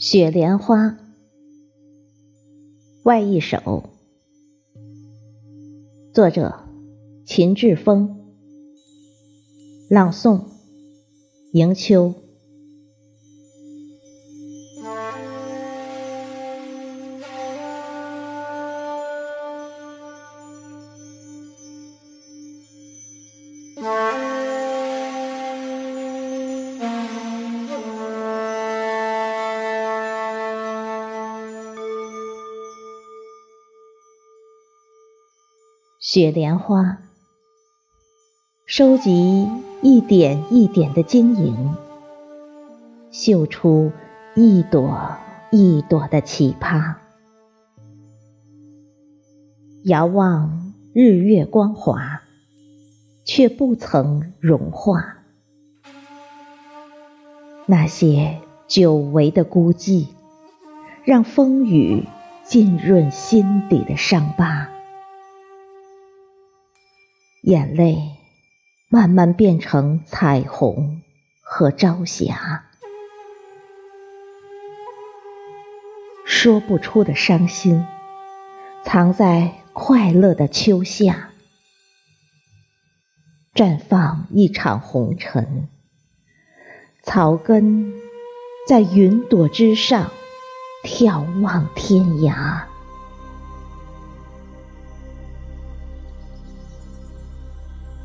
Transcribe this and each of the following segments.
雪莲花，外一首，作者秦志峰，朗诵迎秋。雪莲花，收集一点一点的晶莹，绣出一朵一朵的奇葩。遥望日月光华，却不曾融化那些久违的孤寂，让风雨浸润心底的伤疤。眼泪慢慢变成彩虹和朝霞，说不出的伤心，藏在快乐的秋夏，绽放一场红尘，草根在云朵之上眺望天涯。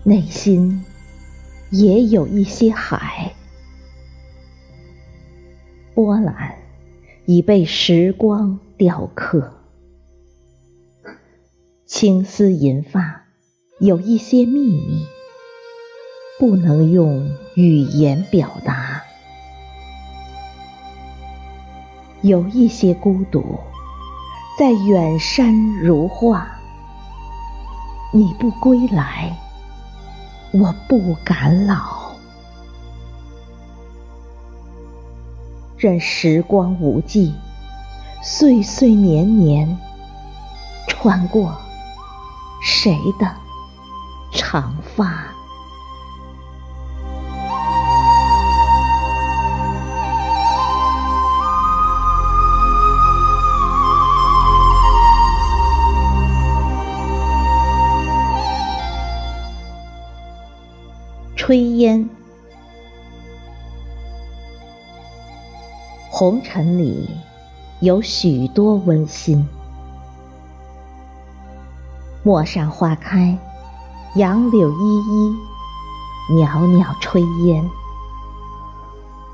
内心也有一些海，波澜已被时光雕刻。青丝银发有一些秘密，不能用语言表达。有一些孤独，在远山如画。你不归来。我不敢老，任时光无际，岁岁年年，穿过谁的长发？炊烟，红尘里有许多温馨。陌上花开，杨柳依依，袅袅炊烟，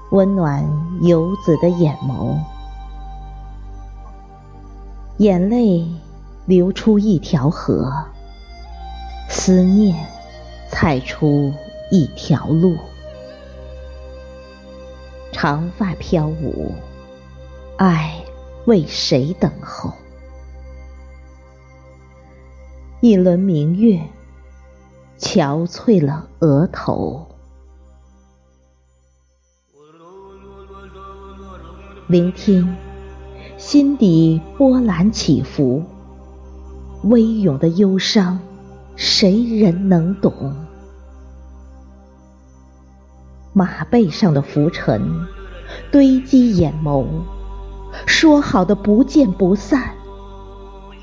温暖游子的眼眸。眼泪流出一条河，思念踩出。一条路，长发飘舞，爱为谁等候？一轮明月，憔悴了额头。聆听心底波澜起伏，微涌的忧伤，谁人能懂？马背上的浮尘堆积眼眸，说好的不见不散，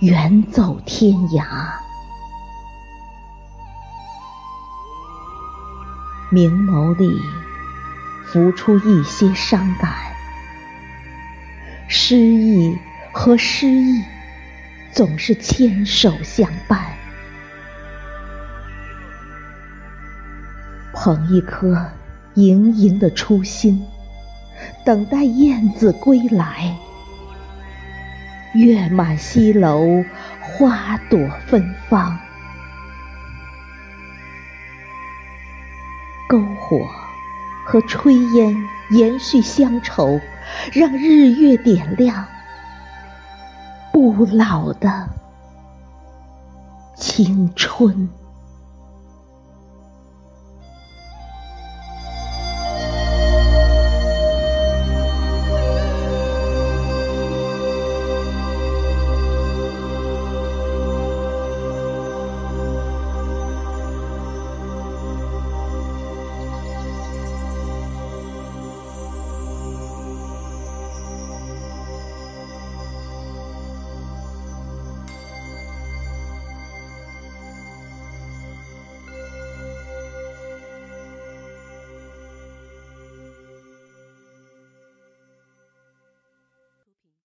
远走天涯。明眸里浮出一些伤感，失意和失意总是牵手相伴，捧一颗。盈盈的初心，等待燕子归来。月满西楼，花朵芬芳。篝火和炊烟延续乡愁，让日月点亮不老的青春。